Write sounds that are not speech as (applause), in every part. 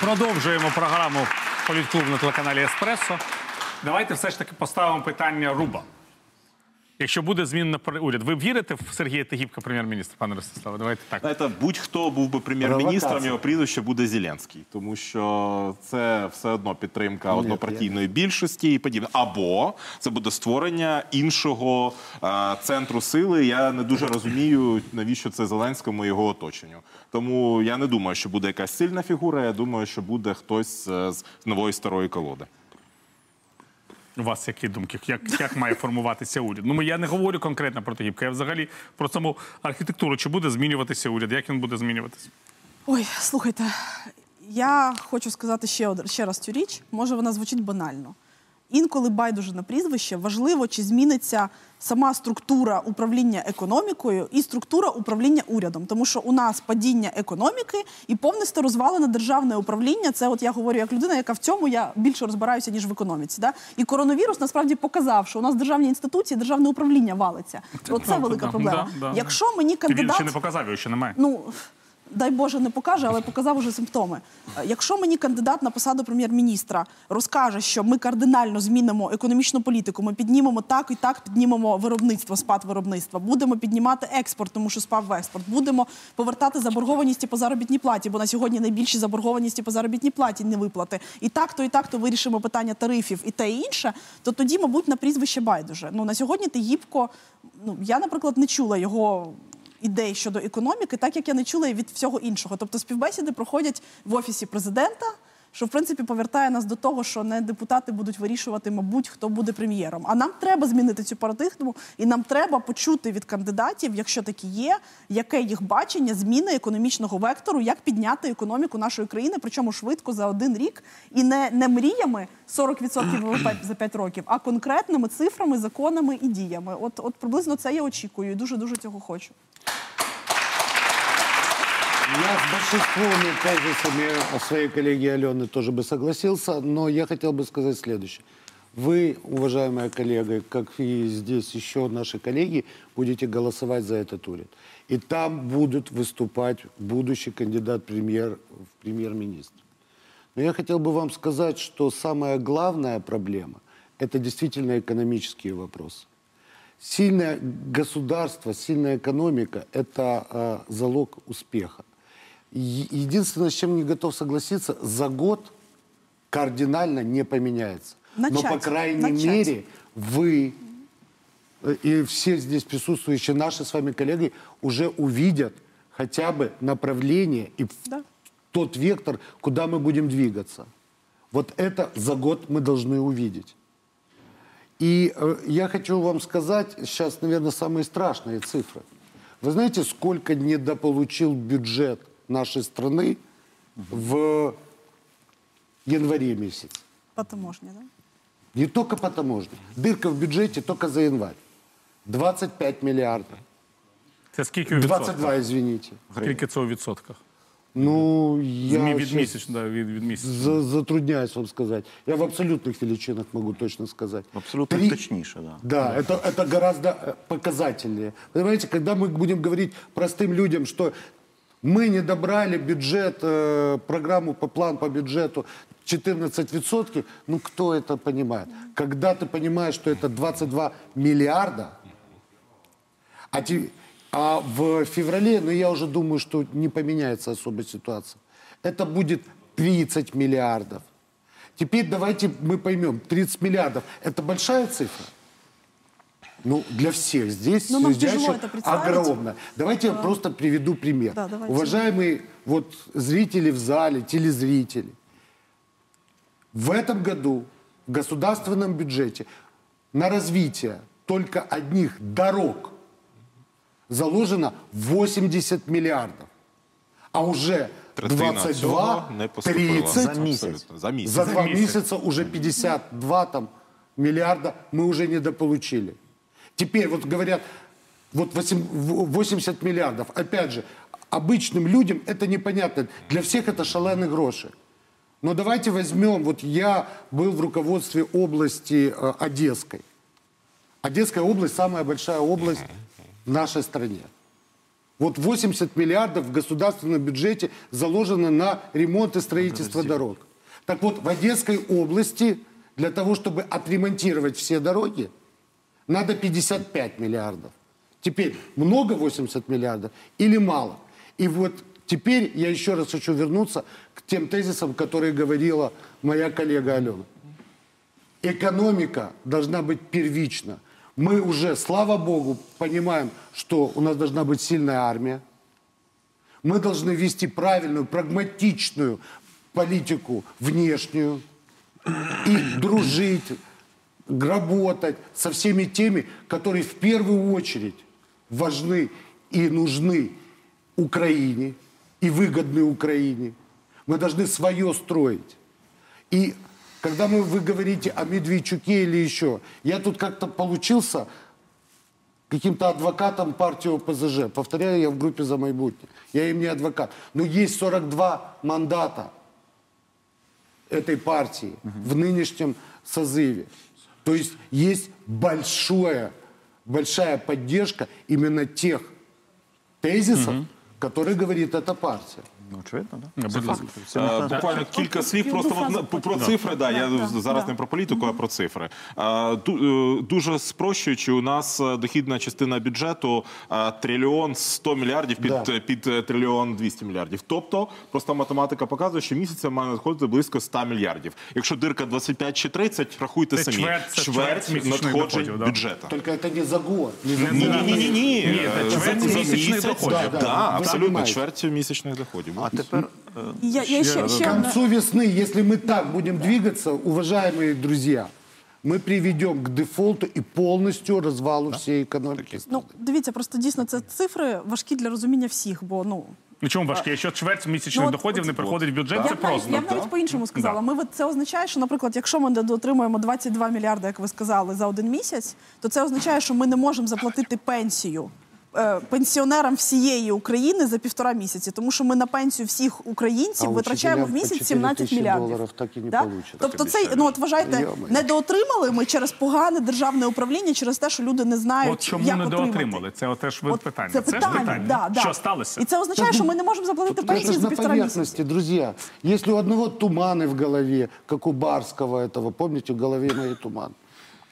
Продовжуємо програму Політклуб на телеканалі Еспресо. Давайте все ж таки поставимо питання Руба. Якщо буде змінено уряд, ви вірите в Сергія Тегібка, прем'єр-міністра, пане Ростиславе? Давайте так. Знаєте, будь-хто був би прем'єр-міністром, його прізвище буде Зеленський, тому що це все одно підтримка однопартійної більшості і подібне. Або це буде створення іншого е, центру сили. Я не дуже розумію, навіщо це Зеленському і його оточенню. Тому я не думаю, що буде якась сильна фігура. Я думаю, що буде хтось е, з нової старої колоди. У вас які думки? Як, як має формуватися уряд? Ну, я не говорю конкретно про Тегібка, я взагалі про саму архітектуру. Чи буде змінюватися уряд? Як він буде змінюватися? Ой, слухайте, я хочу сказати ще, ще раз цю річ. Може, вона звучить банально. Інколи байдуже на прізвище важливо, чи зміниться сама структура управління економікою і структура управління урядом. Тому що у нас падіння економіки і повністю розвалене державне управління. Це от я говорю як людина, яка в цьому я більше розбираюся, ніж в економіці. Да? І коронавірус насправді показав, що у нас державні інституції, державне управління валиться. Оце велика проблема. да, да. Якщо мені Ти він кандидат... ще не показав, його ще немає. Ну, дай Боже, не покаже, але показав уже симптоми. Е, Якщо мені кандидат на посаду прем'єр-міністра розкаже, що ми кардинально змінимо економічну політику, ми піднімемо так і так, піднімемо виробництво, спад виробництва, будемо піднімати експорт, тому що спав експорт, будемо повертати заборгованості по заробітній платі, бо на сьогодні найбільші заборгованості по заробітній платі не виплати. І так, то і так, то вирішимо питання тарифів і те і інше, то тоді, мабуть, на прізвище байдуже. Ну на сьогодні Тегібко, ну я, наприклад, не чула його ідей щодо економіки, так як я не чула від всього іншого. Тобто співбесіди проходять в офісі президента, що в принципі повертає нас до того, що не депутати будуть вирішувати, мабуть, хто буде прем'єром. А нам треба змінити цю парадигму, і нам треба почути від кандидатів, якщо такі є, яке їх бачення зміни економічного вектору, як підняти економіку нашої країни, причому швидко за один рік, і не, не мріями 40% ВВП за 5 років, а конкретними цифрами, законами і діями. От, от приблизно це я очікую і дуже дуже цього хочу. Я с большинством тезисами о своей коллеге Алены тоже бы согласился, но я хотел бы сказать следующее. Вы, уважаемая коллега, как и здесь еще наши коллеги, будете голосовать за этот уряд. И там будут выступать будущий кандидат премьер, в премьер-министр. Но я хотел бы вам сказать, что самая главная проблема – это действительно экономические вопросы. Сильное государство, сильная экономика – это э, залог успеха. Единственное, с чем не готов согласиться, за год кардинально не поменяется. Но, Начать, по крайней начать. мере, вы э, и все здесь присутствующие наши с вами коллеги уже увидят хотя бы направление и Да. тот вектор, куда мы будем двигаться. Вот это за год мы должны увидеть. И э, я хочу вам сказать, сейчас, наверное, самые страшные цифры. Вы знаете, сколько недополучил бюджет нашей страны в январе месяце? По таможні, да? Не только по таможне. Дырка в бюджете только за январь. 25 миллиардов. Це скільки у відсотках? 22, извините. Скільки це у відсотках? Ну, я Змі- від щас місяць, да, від, від місяця. за- затрудняюсь вам сказать. Я в абсолютных величинах могу точно сказать. Абсолютно Три- точніше, да. Да, это, это гораздо э, показательнее. Понимаете, когда мы будем говорить простым людям, что мы не добрали бюджет, э, программу по план по бюджету 14%, ну кто это понимает? Когда ты понимаешь, что это 22 миллиарда, а, те- а в феврале, ну я уже думаю, что не поменяется особо ситуация. Это будет 30 миллиардов. Теперь давайте мы поймем, 30 миллиардов – это большая цифра? Ну, для всех здесь Ну, нам сидящих тяжело это представить. огромно. Давайте я просто приведу пример. Да, давайте. Уважаемые вот зрители в зале, телезрители, в этом году в государственном бюджете на развитие только одних дорог заложено 80 миллиардов. А уже Третина 22, цього не поступила. 30, За. Абсолютно. За місяць. за два месяц. месяца уже 52 там, миллиарда мы уже недополучили. Теперь вот говорят, вот восемь- в- 80 миллиардов. Опять же, обычным людям это непонятно. Для всех это шаленые гроши. Но давайте возьмем, вот я был в руководстве области э, Одесской. Одесская область самая большая область в нашей стране. Вот 80 миллиардов в государственном бюджете заложено на ремонт и строительство дорог. Так вот, в Одесской области для того, чтобы отремонтировать все дороги, надо 55 миллиардов. Теперь много 80 миллиардов или мало? И вот теперь я еще раз хочу вернуться к тем тезисам, которые говорила моя коллега Алена. Экономика должна быть первична. Мы уже, слава богу, понимаем, что у нас должна быть сильная армия. Мы должны вести правильную, прагматичную политику внешнюю и дружить, работать со всеми теми, которые в первую очередь важны и нужны Украине и выгодны Украине. Мы должны свое строить. И когда мы, вы говорите о Медведчуке или еще, я тут как-то получился каким-то адвокатом партии ОПЗЖ. Повторяю, я в группе за майбутнее. Я им не адвокат. Но есть 42 мандата этой партии в нынешнем созыве. То есть есть большое, большая поддержка именно тех тезисов, которые говорит эта партия. Ну, очевидно, так. Будь ласка. Е, Буквально кілька слів просто от, на- про цифри. Да, я Да, да, зараз да. не про політику, а про цифри. Е, ду- е, Дуже спрощуючи, у нас е, дохідна частина бюджету е, трильйон 100 мільярдів під, Да. під е, трильйон 200 мільярдів. Тобто, просто математика показує, що місяця має надходити близько 100 мільярдів. Якщо дирка 25 чи 30, рахуйте Це самі. чверть- це чверть місячних надходжень доходів, да. бюджету. Только это не за год. Не за Ні, ні, ні, ні. Ні, це чверть за місячних доходів. Да, Да, да, ви абсолютно чверть місячних доходів. А тепер е, І Я, я ще, К ще одне. концу весны, если мы так будем двигаться, уважаемые друзья, мы приведем к дефолту и полностью развалу всей экономики. Ну, дивіться, просто дійсно це цифри важкі для розуміння всіх, бо ну. Ну чому важке? Якщо чверть місячних Ну, от- доходів от- не приходить в бюджет, Я це б навіть, просто. я б навіть по-іншому сказала. Ми от це означає, що, наприклад, якщо ми не дотримуємо 22 мільярди, як ви сказали, за один місяць, то це означає, що ми не можемо заплатити пенсію. е, Пенсіонерам всієї України за півтора місяці, тому що ми на пенсію всіх українців А витрачаємо в учителям по місяць 4 17 тисячі мільярдів. доларів так і не Да? получать. Тобто Так це, обіцяють. ну от вважайте, Йо-моє. не доотримали ми через погане державне управління, через те, що люди не знають, От чому як не отримати. доотримали? Це теж ви От питання. Це Це ж питання, питання. Да, да. Що сталося? І це означає, що ми не можемо заплатити Это пенсію же за на півтора місяці. поверхности, друзья. Если у одного туманы в голове, как у Барского этого, помните, в голове моей туман?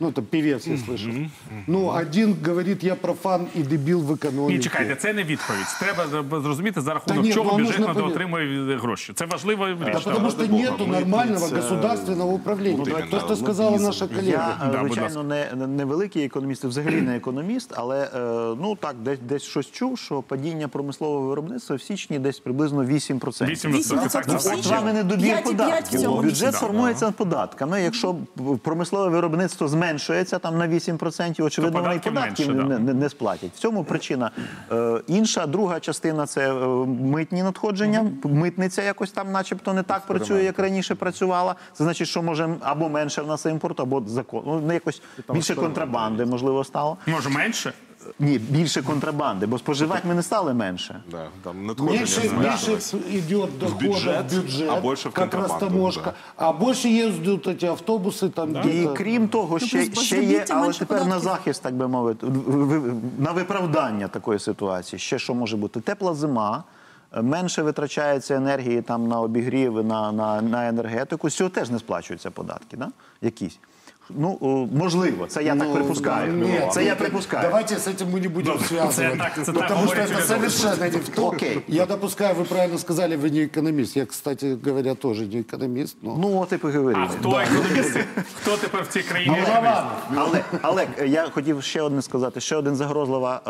Ну, это певец, я слышал. Ну, один говорит, я профан и дебил в экономике. Ні, чекайте, це не відповідь. Треба зрозуміти за рахунок Та ні, чого ну, а бюджет можна недоотримує гроші. Це важлива річ. Да потому что ради бога, нету мы нормального это- государственного управления. Вот То, именно, что сказала лоббизм. наша коллега. Я, е, Да, будь звичайно, не, не- не великий економіст, взагалі не економіст, але е, ну так, десь, десь щось чув, що падіння промислового виробництва в січні десь приблизно 8%. 8%. Так, Ну, це От факт. вам і не добір 5,5 в податків. цьому Бюджет місяці. формується податками. Якщо промислове виробництво зменшується там на 8%, очевидно, вони податків менше, не, не, не сплатять. В цьому причина. Е, інша, друга частина це е, митні надходження. Митниця якось там, начебто, не так працює, як раніше працювала. Це значить, що може або менше в нас імпорту, або закон. Ну, якось більше контрабанди, можливо, стало. Може менше? Ні, більше контрабанди, бо споживати ми не стали менше. Да, там надходження Меньше, меньше зменшилось. идет дохода бюджет, в бюджет, а больше в как контрабанду, растаможка. да. А больше ездят эти автобусы там І где-то. крім того, ще, плюс ще є, але менше тепер на податків. захист, так би мовити, в- в- на виправдання такої ситуації. Ще що може бути? Тепла зима. е, Менше витрачається енергії там на обігрів, на, на, на енергетику. З цього теж не сплачуються податки, да? якісь. Ну, о, можливо, це я так Ну, припускаю. нет, це я это- припускаю. Давайте с этим мы не будем связывать. так- это так потому что говорите это люди. совершенно не в то. Окей. Я допускаю, вы правильно сказали, вы не экономист. Я, кстати говоря, тоже не экономист. Но... Ну, от і поговорили. А хто економіст? Хто тепер в цій країні Ну, економіст? Але, але я хотів ще одне сказати: ще один загрозлива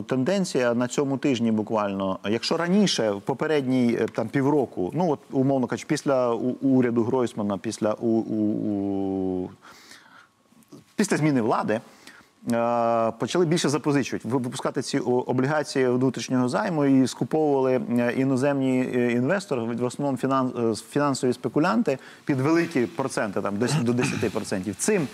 е, тенденція на цьому тижні. Буквально, якщо раніше, в попередній е, там півроку, ну от умовно кажучи, після у- уряду Гройсмана, після у, у, у після зміни влади. е, Почали більше запозичувати, випускати ці облігації внутрішнього займу і скуповували е, іноземні е, інвестори, в основному фінан- фінансові спекулянти під великі проценти, там до 10%. Цим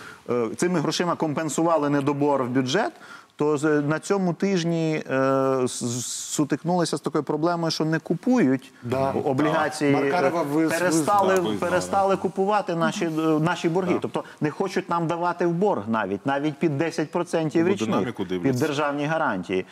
цими грошима компенсували недобор в бюджет. То на цьому тижні е, сутикнулися з такою проблемою, що не купують Да. облігації, Да. Ви- перестали, ви- да, перестали купувати наші, е, наші борги. Тобто не хочуть нам давати в борг навіть, навіть під 10% Бо річних, під державні гарантії.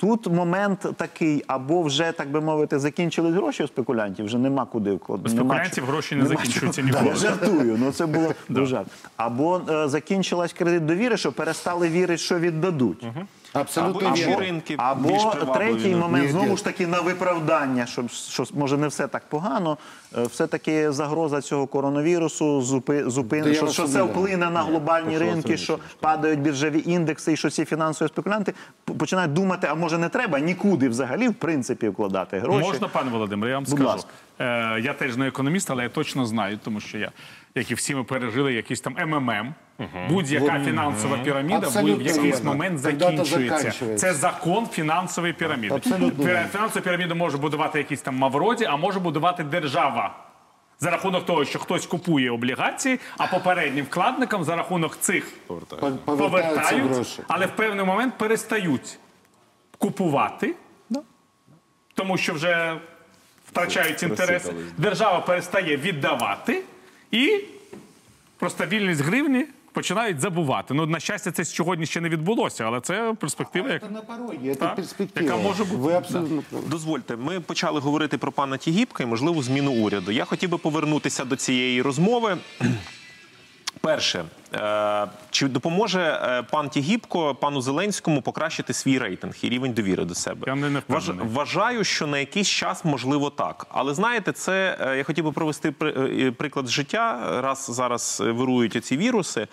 Тут момент такий, або вже, так би мовити, закінчились гроші у спекулянтів, вже нема куди вкладати. У спекулянтів гроші не закінчуються ніколи. Я жартую, ну це було дуже. Або е, закінчилась кредит довіри, що перестали вірити, що віддадуть. Абсолютно Або інші ринки Або третій момент, Ні, знову ні. ж таки, на виправдання, що, що може не все так погано. е, Все-таки загроза цього коронавірусу, зупи, зупин, Та що, що це вплине на глобальні вас ринки, що падають біржові індекси, і що ці фінансові спекулянти починають думати, а може не треба нікуди взагалі, в принципі, вкладати гроші. Можна, пане Володимире, я вам Будь скажу. ласка. Е, я теж не економіст, але я точно знаю, тому що я, як і всі ми пережили якийсь там МММ. Будь-яка фінансова піраміда в якийсь момент закінчується. Це закон фінансової піраміди. Абсолютно Піра- вірно. Може будувати якийсь там Мавроді, а може будувати держава. За рахунок того, що хтось купує облігації, а попереднім вкладникам за рахунок цих Пов- повертають, але в певний момент перестають купувати, тому що вже втрачають інтерес. Держава перестає віддавати і просто вільність гривні починають забувати. Ну, на щастя, це сьогодні ще не відбулося, але це перспектива, як Это на пороге, это Так, перспектива. яка може бути. Вы абсолютно правы. Дозвольте, ми почали говорити про пана Тігіпка і можливу зміну уряду. Я хотів би повернутися до цієї розмови. Перше, е, чи допоможе е, пан Тігіпко пану Зеленському покращити свій рейтинг і рівень довіри до себе? Я не. Вважаю, що на якийсь час можливо так. Але знаєте, це е, я хотів би провести при- приклад з життя. Раз зараз вирують оці віруси.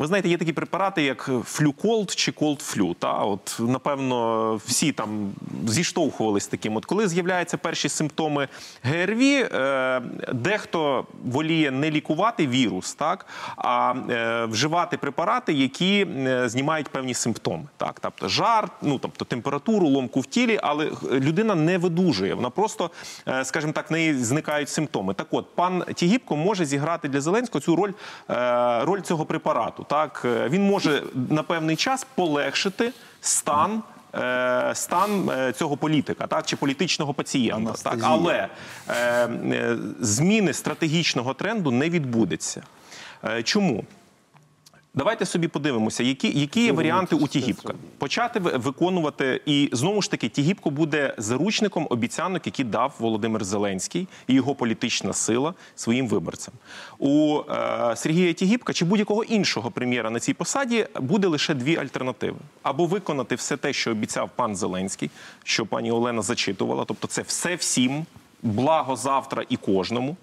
Ви знаєте, є такі препарати, як Flucold чи Coldflu. Та от напевно всі там зіштовхувались таким. От коли з'являються перші симптоми ГРВІ, е, дехто воліє не лікувати вірус, так а е, вживати препарати, які е, знімають певні симптоми. Так, тобто жар, ну тобто температуру, ломку в тілі, але е, людина не видужує. Вона просто, е, скажімо так, в неї зникають симптоми. Так, от пан Тігіпко може зіграти для Зеленського цю роль, е, роль цього препарату. Так, Е, він може на певний час полегшити стан. е, Стан е, цього політика, так чи політичного пацієнта, так але е, зміни стратегічного тренду не відбудеться. Чому? Давайте собі подивимося, які, які є варіанти у Тігіпка. Почати виконувати, і знову ж таки, Тігіпко буде заручником обіцянок, які дав Володимир Зеленський і його політична сила своїм виборцям. У е, Сергія Тігіпка чи будь-якого іншого прем'єра на цій посаді буде лише дві альтернативи: або виконати все те, що обіцяв пан Зеленський, що пані Олена зачитувала, тобто це все всім, благо завтра і кожному.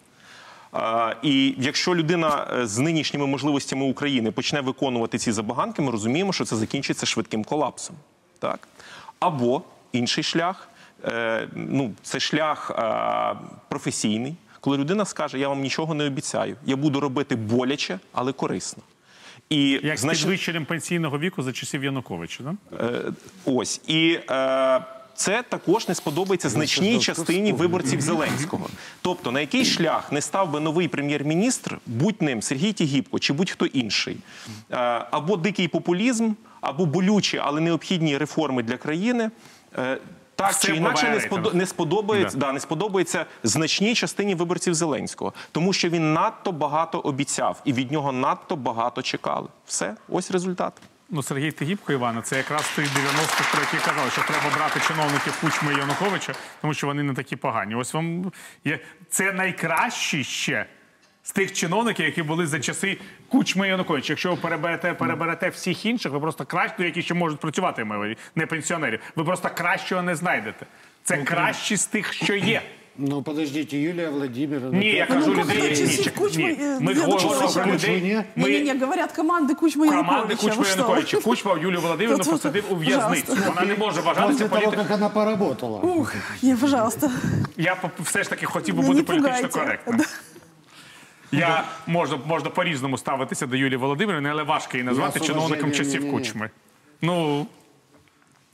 І якщо людина е, з нинішніми можливостями України почне виконувати ці забаганки, ми розуміємо, що це закінчиться швидким колапсом. Так? Або інший шлях, е, ну, це шлях е, професійний, коли людина скаже: Я вам нічого не обіцяю, я буду робити боляче, але корисно. І як з підвищенням пенсійного віку за часів Януковича. Да? Ось і е, це також не сподобається значній частині виборців Зеленського. Тобто, на який шлях не став би новий прем'єр-міністр, будь ним Сергій Тігіпко чи будь-хто інший, е, або дикий популізм, або болючі, але необхідні реформи для країни. е, Так Все чи інакше не, рейтинг. не сподобається, Да. да, не сподобається значній частині виборців Зеленського, тому що він надто багато обіцяв і від нього надто багато чекали. Все, ось результат. Ну, Сергій Тигіпко, Івана, це якраз той 90-х, про які казали, що треба брати чиновників Кучми і Януковича, тому що вони не такі погані. Ось вам є це найкращі ще з тих чиновників, які були за часи Кучми і Януковича. Якщо ви переберете, переберете всіх інших, ви просто краще, які ще можуть працювати, увазі, не пенсіонерів. Ви просто кращого не знайдете. Це кращі з тих, що є. Ну, подождите, Юлия Владимировна. Ні, я кажу Ну, людей. Ні, ні. е, Ми говоримо про людей. Ні? Ми- Не-не-не, говорят команды Кучма и Команди Кучма? Януковича. Кучма Юлію Володимирівну посадив у в'язницю. Вона не може вважатися После того, політиком. как она поработала. Ух, не, пожалуйста. Я все ж таки хотів би Ну, бути політично коректним. Я можна, можна по-різному ставитися до Юлії Володимирівни, але важко її назвати чиновником часів. Кучми. Ну,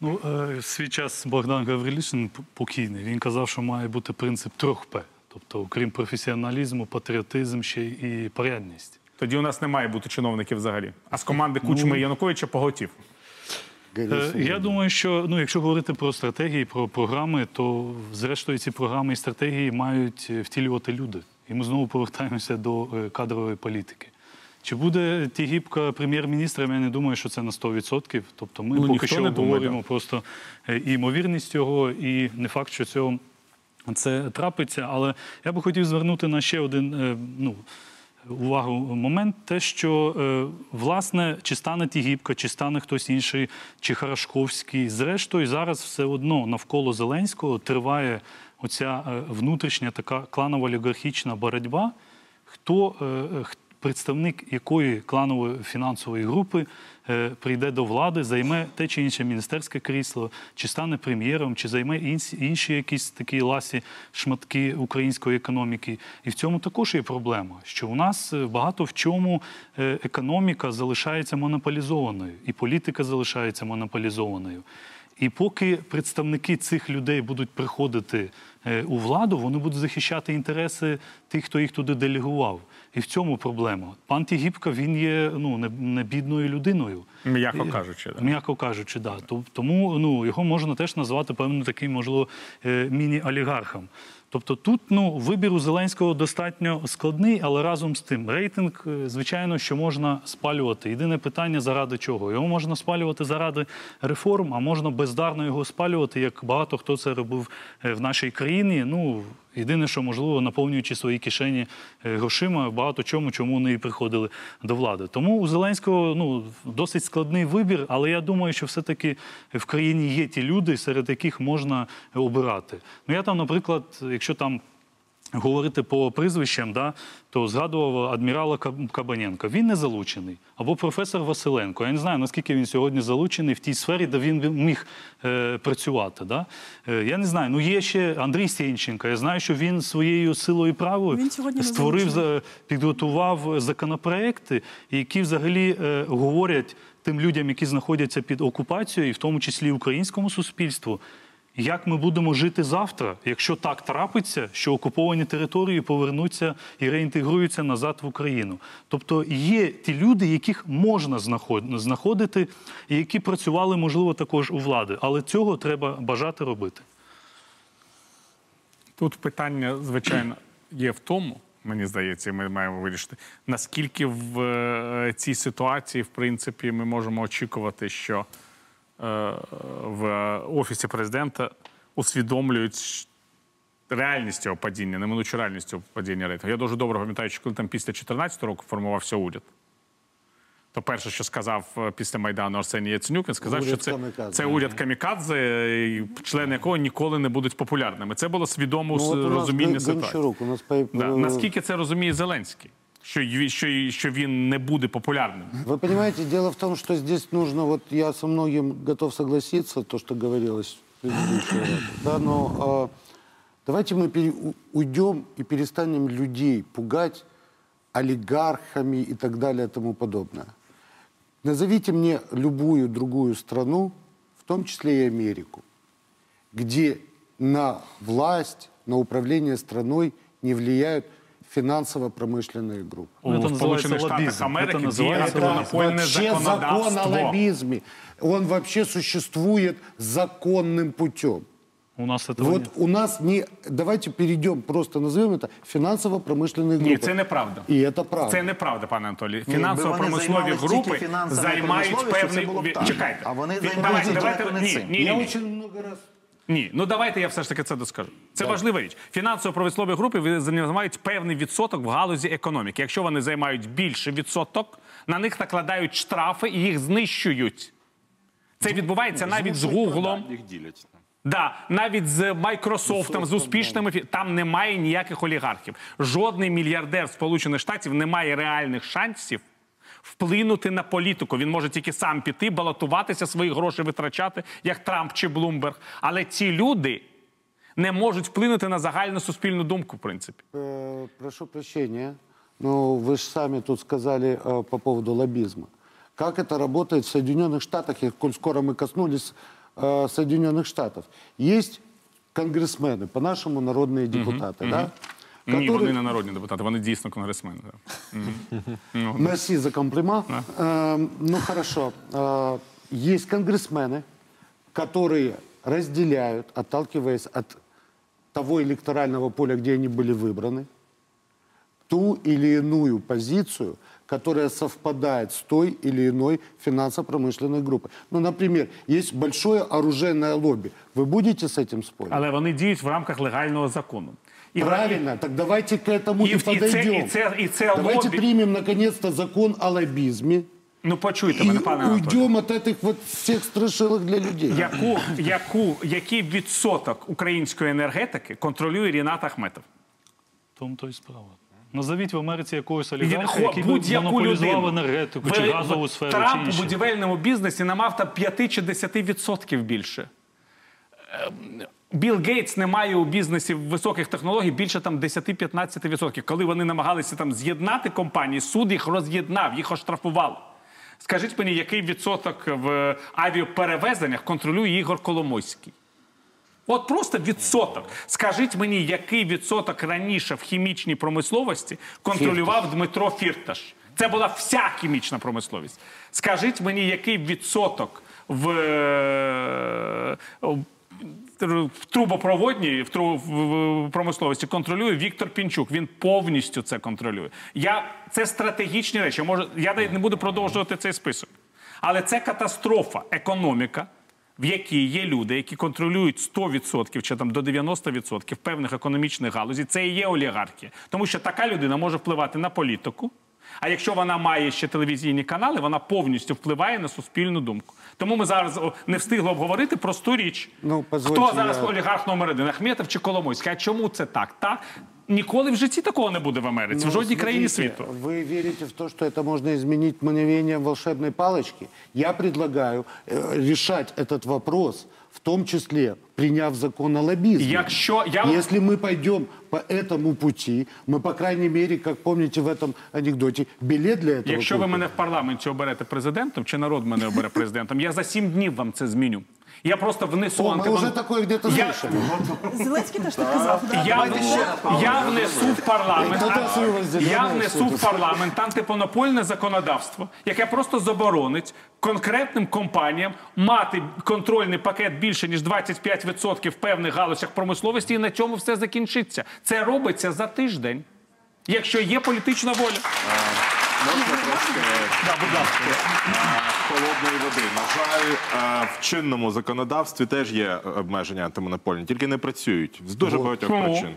Ну, е, свій час Богдан Гаврилишин п- покійний. Він казав, що має бути принцип трьох П. Тобто, окрім професіоналізму, патріотизм, ще й порядність. тоді у нас не має бути чиновників взагалі. А з команди Кучми і Януковича поготів. Е, Я думаю, що ну, якщо говорити про стратегії, про програми, то зрештою ці програми і стратегії мають е, втілювати люди. І ми знову повертаємося до е, кадрової політики. Чи буде Тігіпка прем'єр-міністром? Я не думаю, що це на 100%. Тобто ми Ну, поки ніхто що обговорюємо да. просто е, і ймовірність цього, і не факт, що цього це трапиться. Але я би хотів звернути на ще один е, ну, увагу момент, те, що е, власне, чи стане Тігіпка, чи стане хтось інший, чи Харашковський. Зрештою, зараз все одно навколо Зеленського триває оця внутрішня така кланова олігархічна боротьба. Хто представник якої кланової фінансової групи е, прийде до влади, займе те чи інше міністерське крісло, чи стане прем'єром, чи займе інші, якісь такі ласі шматки української економіки. І в цьому також є проблема, що у нас е, багато в чому е, економіка залишається монополізованою, і політика залишається монополізованою. І поки представники цих людей будуть приходити у владу, вони будуть захищати інтереси тих, хто їх туди делегував. І в цьому проблема. Пан Тігіпка він є ну не, бідною людиною. М'яко кажучи, да. М'яко кажучи, да. Тому ну, його можна теж назвати певно таким, можливо, е, міні-олігархом. Тобто тут ну, вибір у Зеленського достатньо складний, але разом з тим рейтинг, е, звичайно, що можна спалювати. Єдине питання, заради чого? Його можна спалювати заради реформ, а можна бездарно його спалювати, як багато хто це робив е, в нашій країні. Ну, Єдине, що можливо, наповнюючи свої кишені е, грошима, багато чому, чому вони і приходили до влади. Тому у Зеленського ну досить складний вибір, але я думаю, що все-таки в країні є ті люди, серед яких можна обирати. Ну я там, наприклад, якщо там. Говорити по прізвищам, да, то згадував адмірала Каб- Кабаненка. Він не залучений. Або професор Василенко. Я не знаю, наскільки він сьогодні залучений в тій сфері, де він міг е, працювати. Да? Е, я не знаю. Ну є ще Андрій Сєнченко. Я знаю, що він своєю силою і правою Він створив, за- підготував законопроекти, які взагалі е, говорять тим людям, які знаходяться під окупацією, і в тому числі українському суспільству. Як ми будемо жити завтра, якщо так трапиться, що окуповані території повернуться і реінтегруються назад в Україну? Тобто є ті люди, яких можна знаходити, і які працювали, можливо, також у влади, але цього треба бажати робити. Тут питання, звичайно, є в тому, мені здається, ми маємо вирішити, наскільки в е, цій ситуації, в принципі, ми можемо очікувати, що в офісі президента усвідомлюють реальність цього падіння, неминучу реальність цього падіння рейтингу. Я дуже добре пам'ятаю, що коли там після 2014 року формувався уряд. То перше, що сказав е, після Майдану Арсеній Яценюк, він сказав, Уряд що це, камікадзе. це уряд камікадзе, члени якого ніколи не будуть популярними. Це було свідомо Ну, розуміння Гон- ситуації. Гончарук, у нас Да. э, Наскільки це розуміє Зеленський? Що, й- що він не буде популярним? Вы понимаете, дело в том, что здесь нужно, вот я со многим готов согласиться, то, что говорилось да, но э, давайте мы пере- уйдем и перестанем людей пугать олигархами и так далее и тому подобное. Назовите мне любую другую страну, в том числе и Америку, где на власть, на управление страной не влияют финансово-промышленные группы. Ну, це У Сполучених називається Штатах лобізм. Америки Це діє називається антимонопольне вообще закон о законодавство. лоббизме. Он вообще существует законным путем. У нас этого Вот нет. у нас не... Давайте перейдем, просто назовем это финансово-промышленные группы. Ні, це неправда. И это правда. Це неправда, пане Анатолій. якби Фінансово-промислові вони займались групи тільки фінансовою займають промисловістю, певний... це було б Ві- так. Чекайте. А вони Ві- займаються давайте, далеко не ні, цим. ні, ні, Я ні. очень много раз... ні, ну давайте я все ж таки це доскажу. Це важлива річ. Фінансово-промислові групи займають певний відсоток в галузі економіки. Якщо вони займають більше відсоток, на них накладають штрафи і їх знищують. Це відбувається навіть з Гуглом. Їх ділять. Да, навіть з Майкрософтом, з успішними там немає ніяких олігархів. Жодний мільярдер Сполучених Штатів не має реальних шансів вплинути на політику. Він може тільки сам піти, балотуватися, свої гроші витрачати, як Трамп чи Блумберг. Але ці люди не можуть вплинути на загальну суспільну думку, в принципі. Э, прошу прощения, но вы же сами тут сказали э, по поводу лоббизма. Как это работает в Соединенных Штатах, и коль скоро мы коснулись э, Соединенных Штатов? Есть конгрессмены, по-нашему народные депутаты, да? Ні, которые- вони не народні депутати, вони дійсно конгресмени. да. (laughs) Мерси за комплимент. Эм, ну хорошо. Э, есть конгрессмены, которые разделяют, отталкиваясь от того электорального поля, где они были выбраны, ту или иную позицию, которая совпадает с той или иной финансово-промышленной группой. Ну, например, есть большое оружейное лобби. Вы будете с этим спорить? Але вони діють в рамках легального закону. І Правильно, так давайте к этому И- и, и це- подойдем. и це- и це давайте лобби- примем наконец-то закон о лоббизме Ну почуйте мене, пане Анатолій. уйдем от этих вот всех страшилок для людей. Яку, яку, який відсоток української енергетики контролює Рінат Ахметов? В тому то і справа. Назовіть в Америці якогось олігарха, який будь-яку монополізував людину. енергетику Ви- чи газову сферу, Трамп чи у будівельному бізнесі не мав там 5 чи 10 відсотків більше. Ем, Білл Гейтс не має у бізнесі високих технологій більше там 10-15 відсотків. Коли вони намагалися там з'єднати компанії, суд їх роз'єднав, їх оштрафував. Скажіть мені, який відсоток в авіаперевезеннях контролює Ігор Коломойський? От просто відсоток. Скажіть мені, який відсоток раніше в хімічній промисловості контролював Дмитро Фірташ? Це була вся хімічна промисловість. Скажіть мені, який відсоток в, е, в трубопроводній в, тру- в- промисловості контролює Віктор Пінчук. Він повністю це контролює. Я, це стратегічні речі. Я, можу, я навіть не буду продовжувати цей список. Але це катастрофа, економіка, в якій є люди, які контролюють 100% чи там до 90% певних економічних галузей. Це і є олігархія. Тому що така людина може впливати на політику. А якщо вона має ще телевізійні канали, вона повністю впливає на суспільну думку. Тому ми зараз о, не встигли обговорити просту річ. Ну, позвольте, Хто зараз я- олігарх номер один? Ахметов чи Коломойський? А чому це так? Так ніколи в житті такого не буде в Америці, в Ну, жодній країні смотрите, світу. Вы верите в то, что это можно изменить мгновением волшебной палочки? Я предлагаю э, решать этот вопрос, в том числе приняв закон о лоббизме. Якщо я Если мы пойдем по этому пути, мы, по крайней мере, как помните в этом анекдоте, билет для этого Якщо ви купим. мене в парламенті оберете президентом, чи народ мене обере президентом, я за сім днів вам це зміню. Я просто внесу О, такое где-то Я- Зеленський теж так казав. Я, я внесу в парламент. Я внесу в парламент антимонопольне законодавство, яке просто заборонить конкретним компаніям мати контрольний пакет більше ніж 25% в певних галузях промисловості, і на цьому все закінчиться. Це робиться за тиждень. Якщо є політична воля, Можна трошки да, будь ласка. холодної води. На жаль, е, в чинному законодавстві теж є обмеження антимонопольні, тільки не працюють з дуже багатьох причин.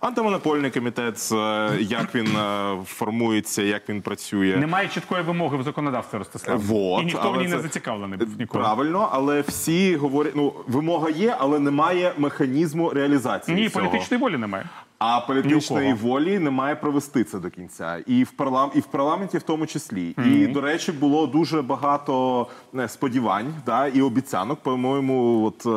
Антимонопольний комітет, е, як він е, формується, як він працює. Немає чіткої вимоги в законодавстві, Ростислав. Вот, і ніхто в ній не зацікавлений був ніколи. Правильно, але всі говорять, ну вимога є, але немає механізму реалізації. Ні, цього. політичної волі немає. А політичної волі немає провести це до кінця, і в парлам і в парламенті в тому числі. І до речі, було дуже багато не, сподівань, да і обіцянок. По-моєму, от е,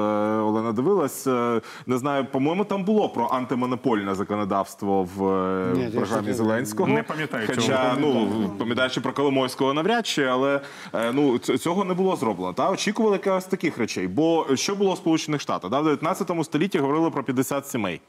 Олена дивилась. е, не знаю, по-моєму, там було про антимонопольне законодавство в е, Ні, програмі Зеленського. не пам'ятаю цього. Ну пам'ятаючи про Коломойського навряд чи, але е, ну цього не було зроблено. Та очікували якраз таких речей. Бо що було в Сполучених Штатах? Да, в 19 столітті говорили про 50 сімей.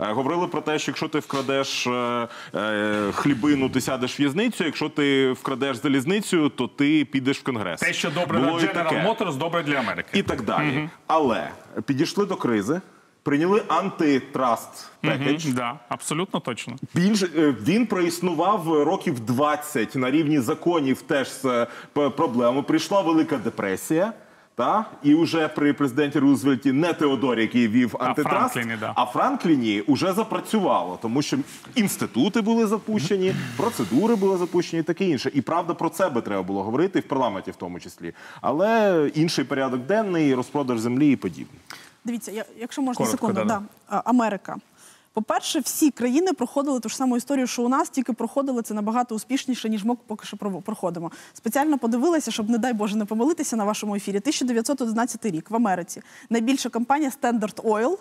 Е, Говорили про те, що якщо ти вкрадеш е, е, хлібину, ти сядеш в в'язницю. Якщо ти вкрадеш залізницю, то ти підеш в конгрес. Те, що добре Було для. General Motors, добре для Америки. і так далі. Але підійшли до кризи, прийняли antitrust package. Мгм, да, абсолютно точно. Більш він проіснував років 20 на рівні законів теж з п- проблемою. Прийшла Велика депресія. Та і вже при президенті Рузвельті не Теодорі, який вів antitrust, Франкліні, да. а Франкліні вже запрацювало, тому що інститути були запущені, процедури були запущені, і таке інше. І правда про це би треба було говорити і в парламенті, в тому числі. Але інший порядок денний, розпродаж землі і подібне. Дивіться, я, якщо можна Коротко, секунду, да-да. Америка. По-перше, всі країни проходили ту ж саму історію, що у нас, тільки проходили це набагато успішніше, ніж ми поки що проходимо. Спеціально подивилася, щоб, не дай Боже, не помилитися на вашому ефірі. 1911 рік в Америці найбільша компанія Standard Oil.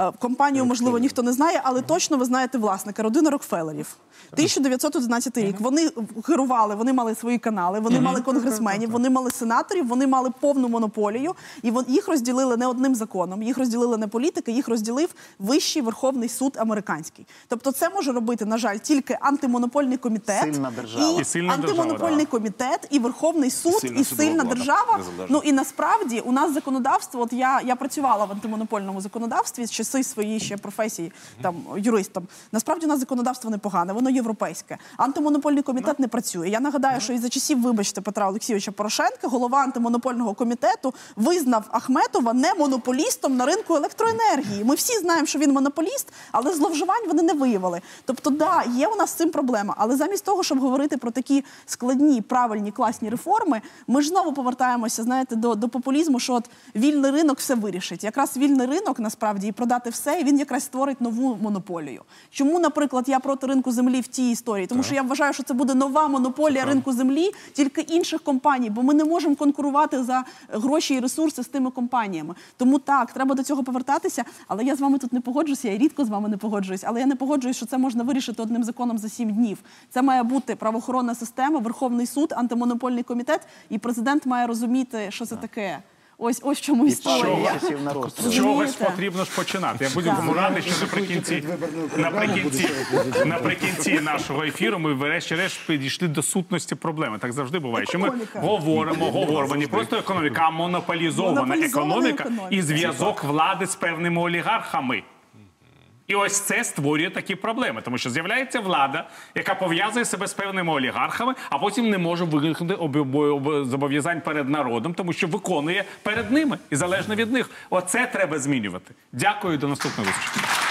Е, Компанію, можливо, ніхто не знає, але точно ви знаєте власника, родина Рокфеллерів. 1911 рік. Вони керували, вони мали свої канали, вони мали конгресменів, вони мали сенаторів, вони мали повну монополію, і їх розділили не одним законом. Їх розділили не політики, їх розділив Вищий Верховний суд американський. Тобто, це може робити, на жаль, тільки антимонопольний комітет Сильна держава. І сильна антимонопольний комітет, і Верховний суд, Сильна і сильна держава. Ну і насправді у нас законодавство. От я, я працювала в антимонопольному законодавстві з часи своєї ще професії, там юристом. Насправді у нас законодавство непогане, воно європейське. Антимонопольний комітет не працює. Я нагадаю, що і за часів, вибачте, Петра Олексійовича Порошенка, голова антимонопольного комітету визнав Ахметова не монополістом на ринку електроенергії. Ми всі знаємо, що він монополіст, але зловживань вони не виявили. Тобто, да, є у нас з цим проблема. Але замість того, щоб говорити про такі складні, правильні, класні реформи, ми ж знову повертаємося, знаєте, до, до популізму, що от вільний ринок все вирішить. Якраз вільний ринок насправді і продати все, і він якраз створить нову монополію. Чому, наприклад, я проти ринку землі в тій історії? Тому що я вважаю, що це буде нова монополія ринку землі, тільки інших компаній, бо ми не можемо конкурувати за гроші і ресурси з тими компаніями. Тому так, треба до цього повертатися. Але я з вами тут не погоджуюся. Я рідко з вами не погоджуюсь, але я не погоджуюсь, що це можна вирішити одним законом за сім днів. Це має бути правоохоронна система, Верховний суд, антимонопольний комітет, і президент має розуміти, що це таке. Ось ось чому історія. розсуд. З чогось потрібно ж починати. Я будь-якому радий, що наприкінці, наприкінці, наприкінці нашого ефіру ми врешті-решт підійшли до сутності проблеми. Так завжди буває. Що ми говоримо, говоримо не просто економіка, а монополізована Монополізована економіка економіка. і зв'язок влади з певними олігархами. І ось це створює такі проблеми, тому що з'являється влада, яка пов'язує себе з певними олігархами, а потім не може виникнути обов'язань зобов'язань перед народом, тому що виконує перед ними і залежно від них. Оце треба змінювати. Дякую, до наступного зустрічі.